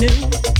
knew.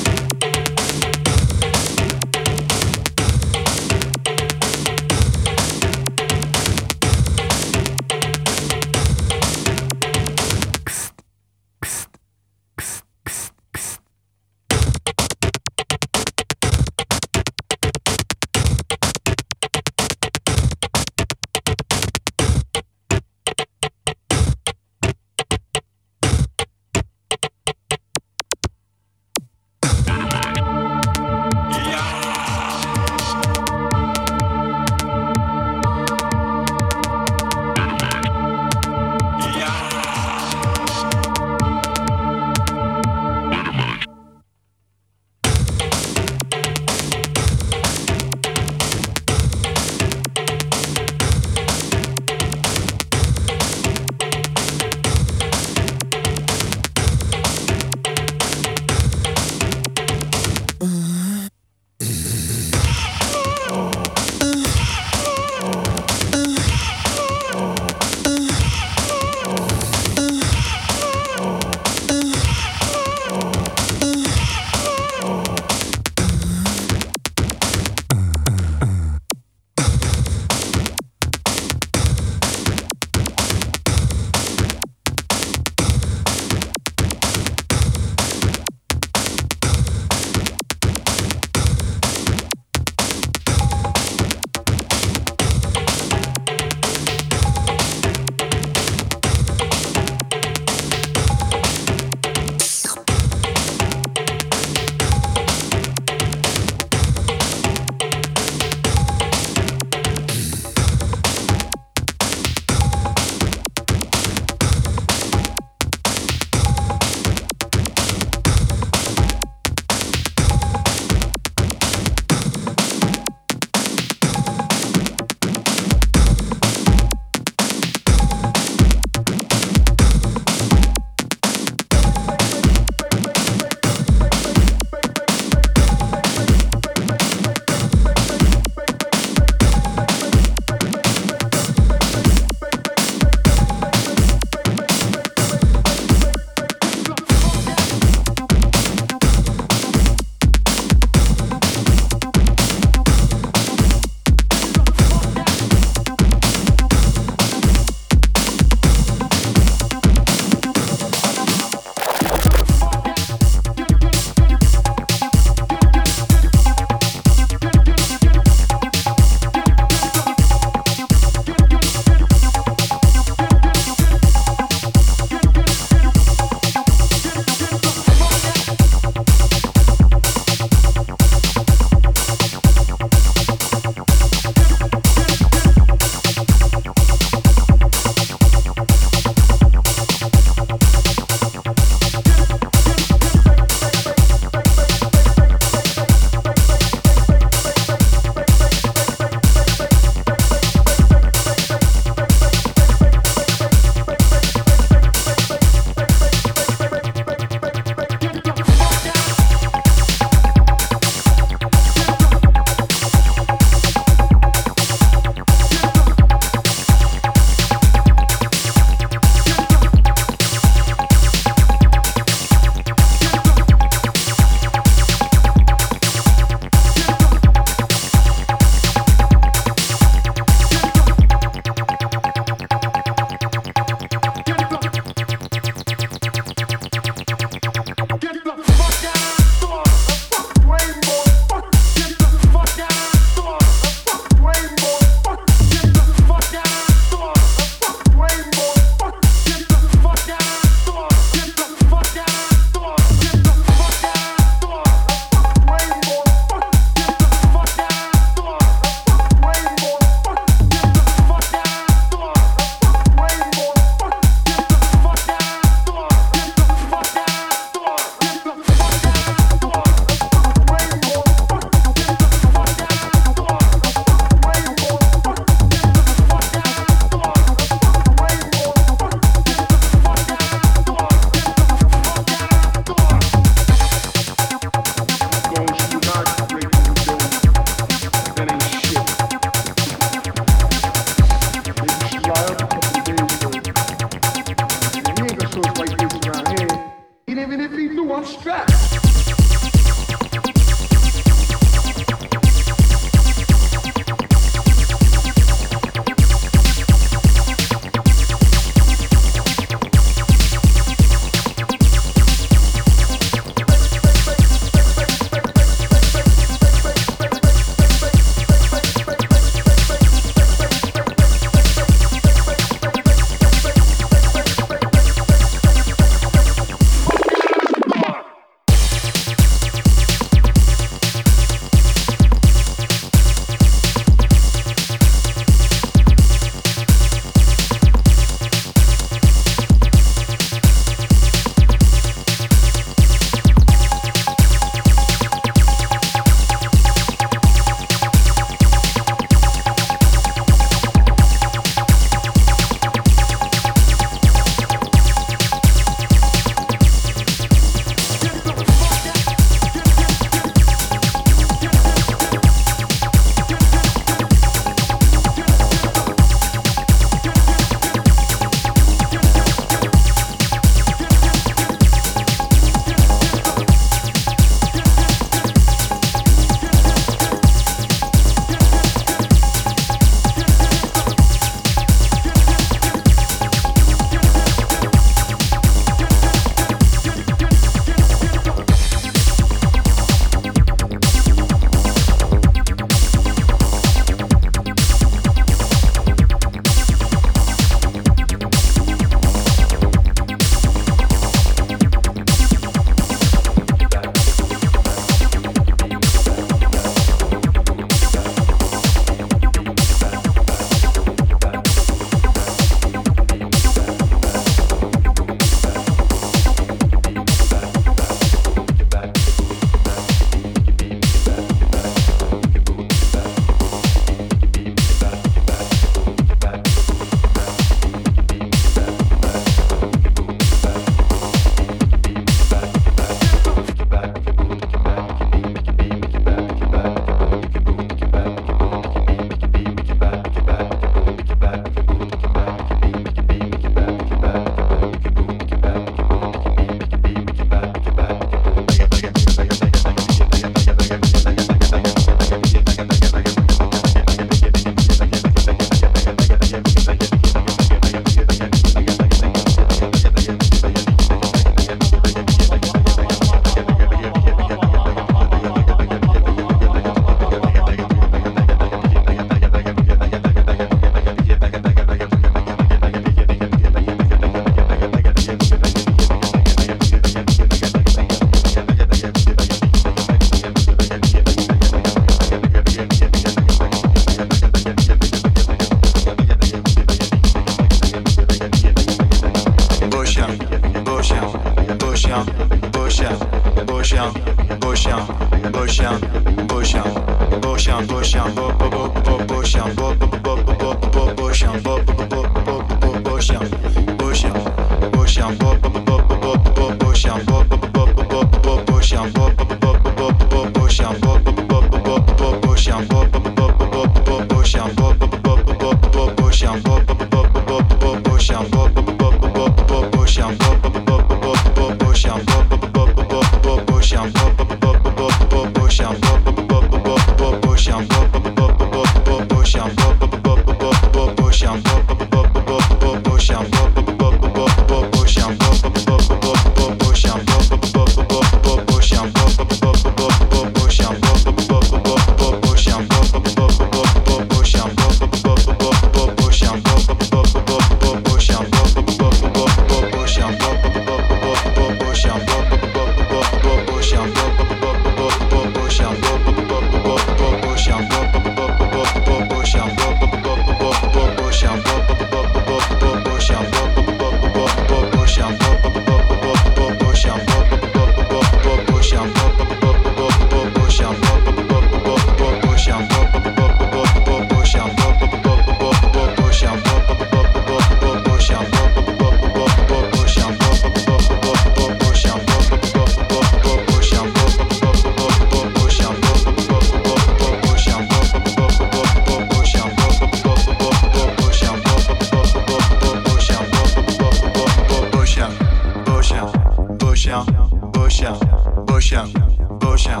Bosia,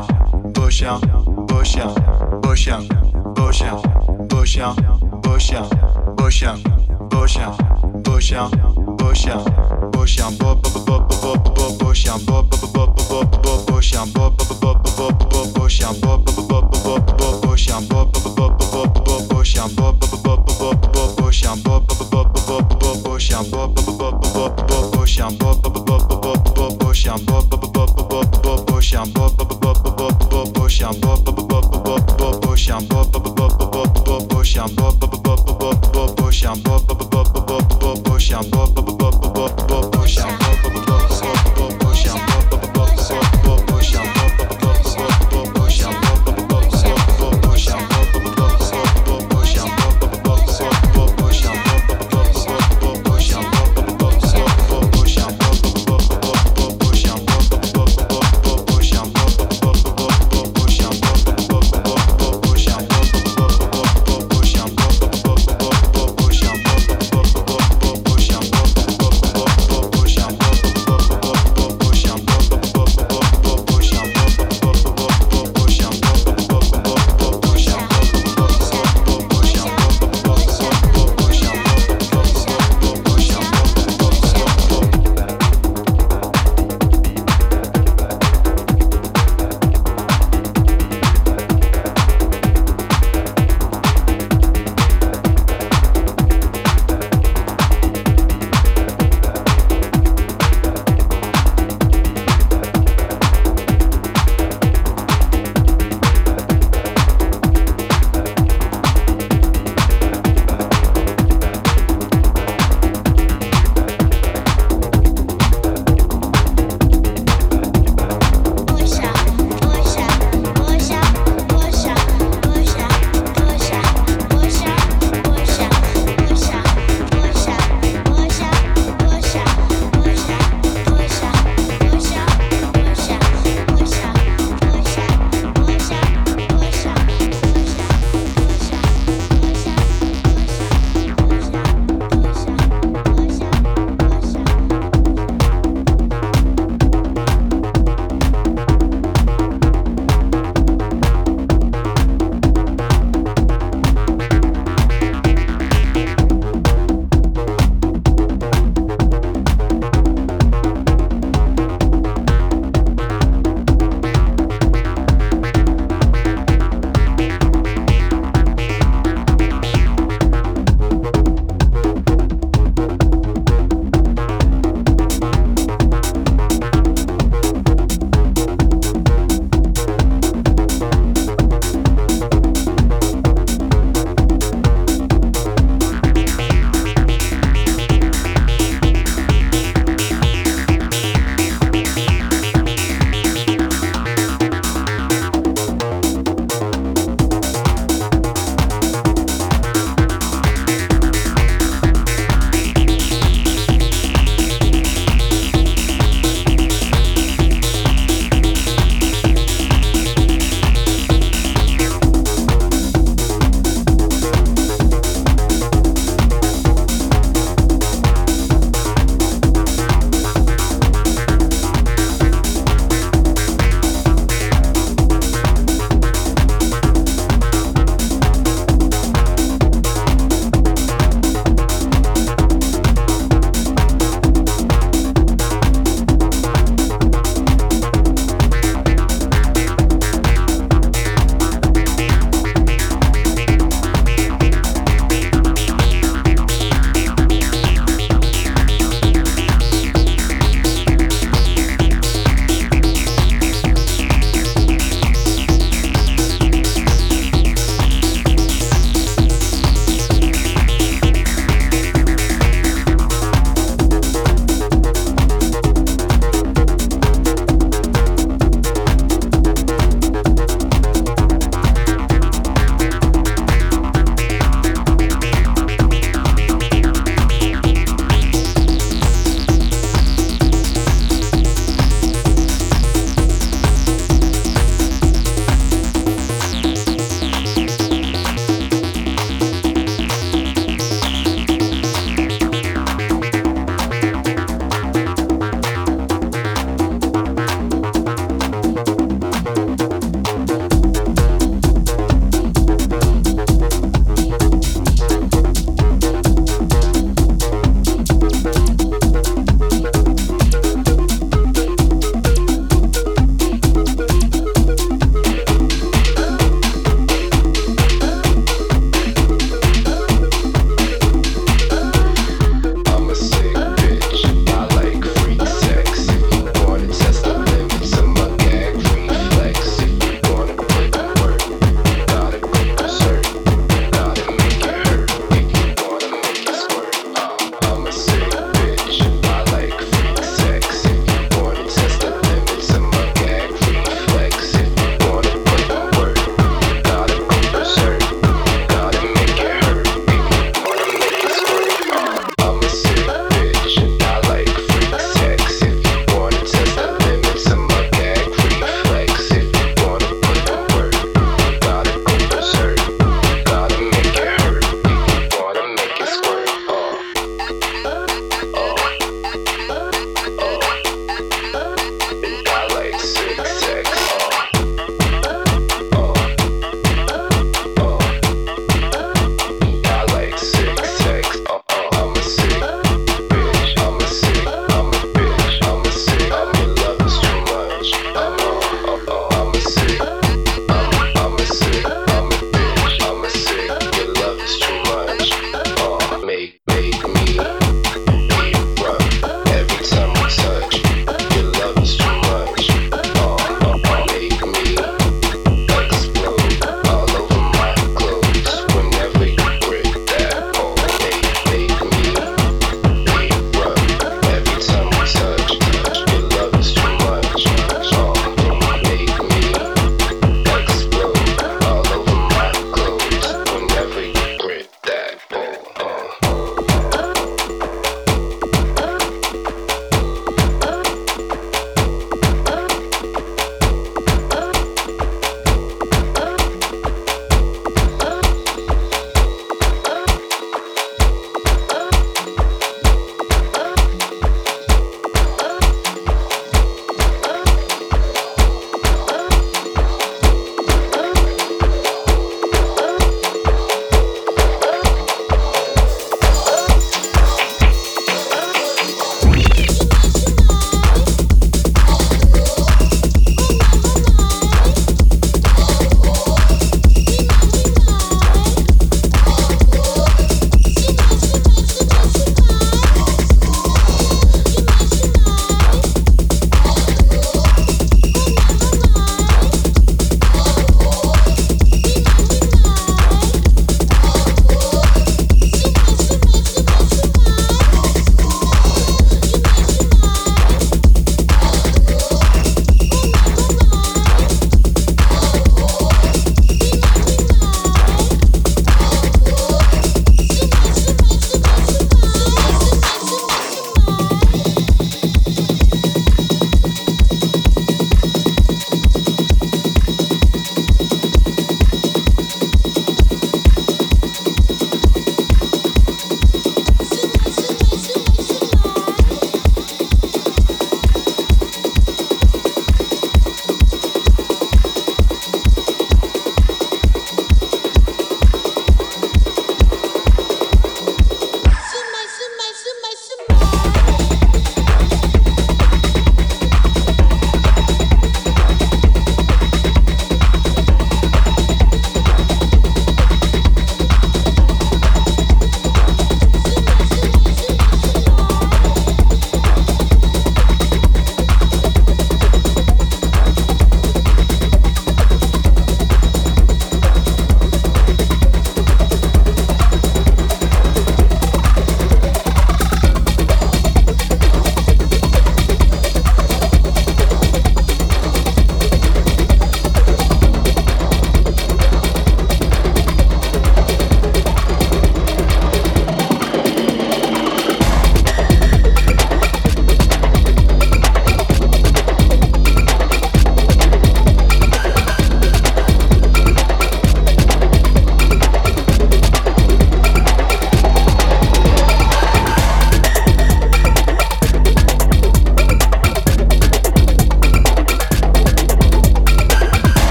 Bosia, Bosia, Bosia, Bosia, Bosia, Bosia, Bosia, Bosia, Bosia, Bosia, Bosia, Bosia, bo bo bo bo bo bo Bosia, bo bo bo bo bo bo Bosia, bo bo bo bo bo Bosia, bo bo bo bo bo Bosia, bo bo bo bo bo Bosia, bo bo bo bo bo Bosia, bo bo bo bo bo Bosia, bo bo bo bo bo Bosia, bo bo bo bo bo Bosia, bo bo bo bo bo Push